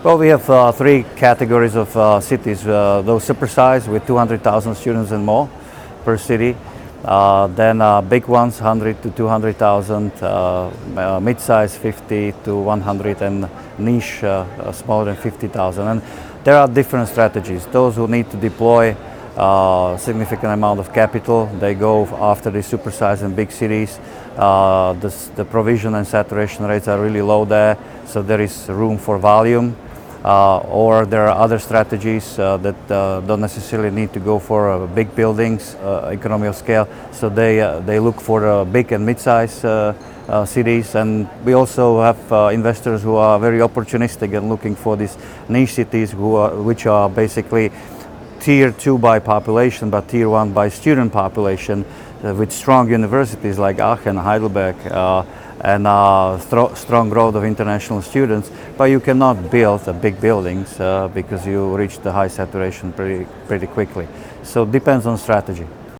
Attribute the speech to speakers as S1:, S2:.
S1: Well, we have uh, three categories of uh, cities. Uh, those supersize with 200,000 students and more per city. Uh, then uh, big ones, 100 to 200,000, uh, uh, mid-size 50 to 100, and niche smaller than 50,000. And there are different strategies. Those who need to deploy uh, significant amount of capital, they go after the supersize and big cities. The, the provision and saturation rates are really low there, so there is room for volume or there are other strategies uh, that uh, don't necessarily need to go for uh, big buildings, uh, economy of scale. So they uh, they look for uh, big and mid-sized uh, uh, cities, and we also have uh, investors who are very opportunistic and looking for these niche cities, are, which are basically tier two by population, but tier one by student population, uh, with strong universities like Aachen, Heidelberg, uh, and uh, stro- strong growth of international students. But you cannot build big buildings uh, because you reach the high saturation pretty pretty quickly. So it depends on strategy.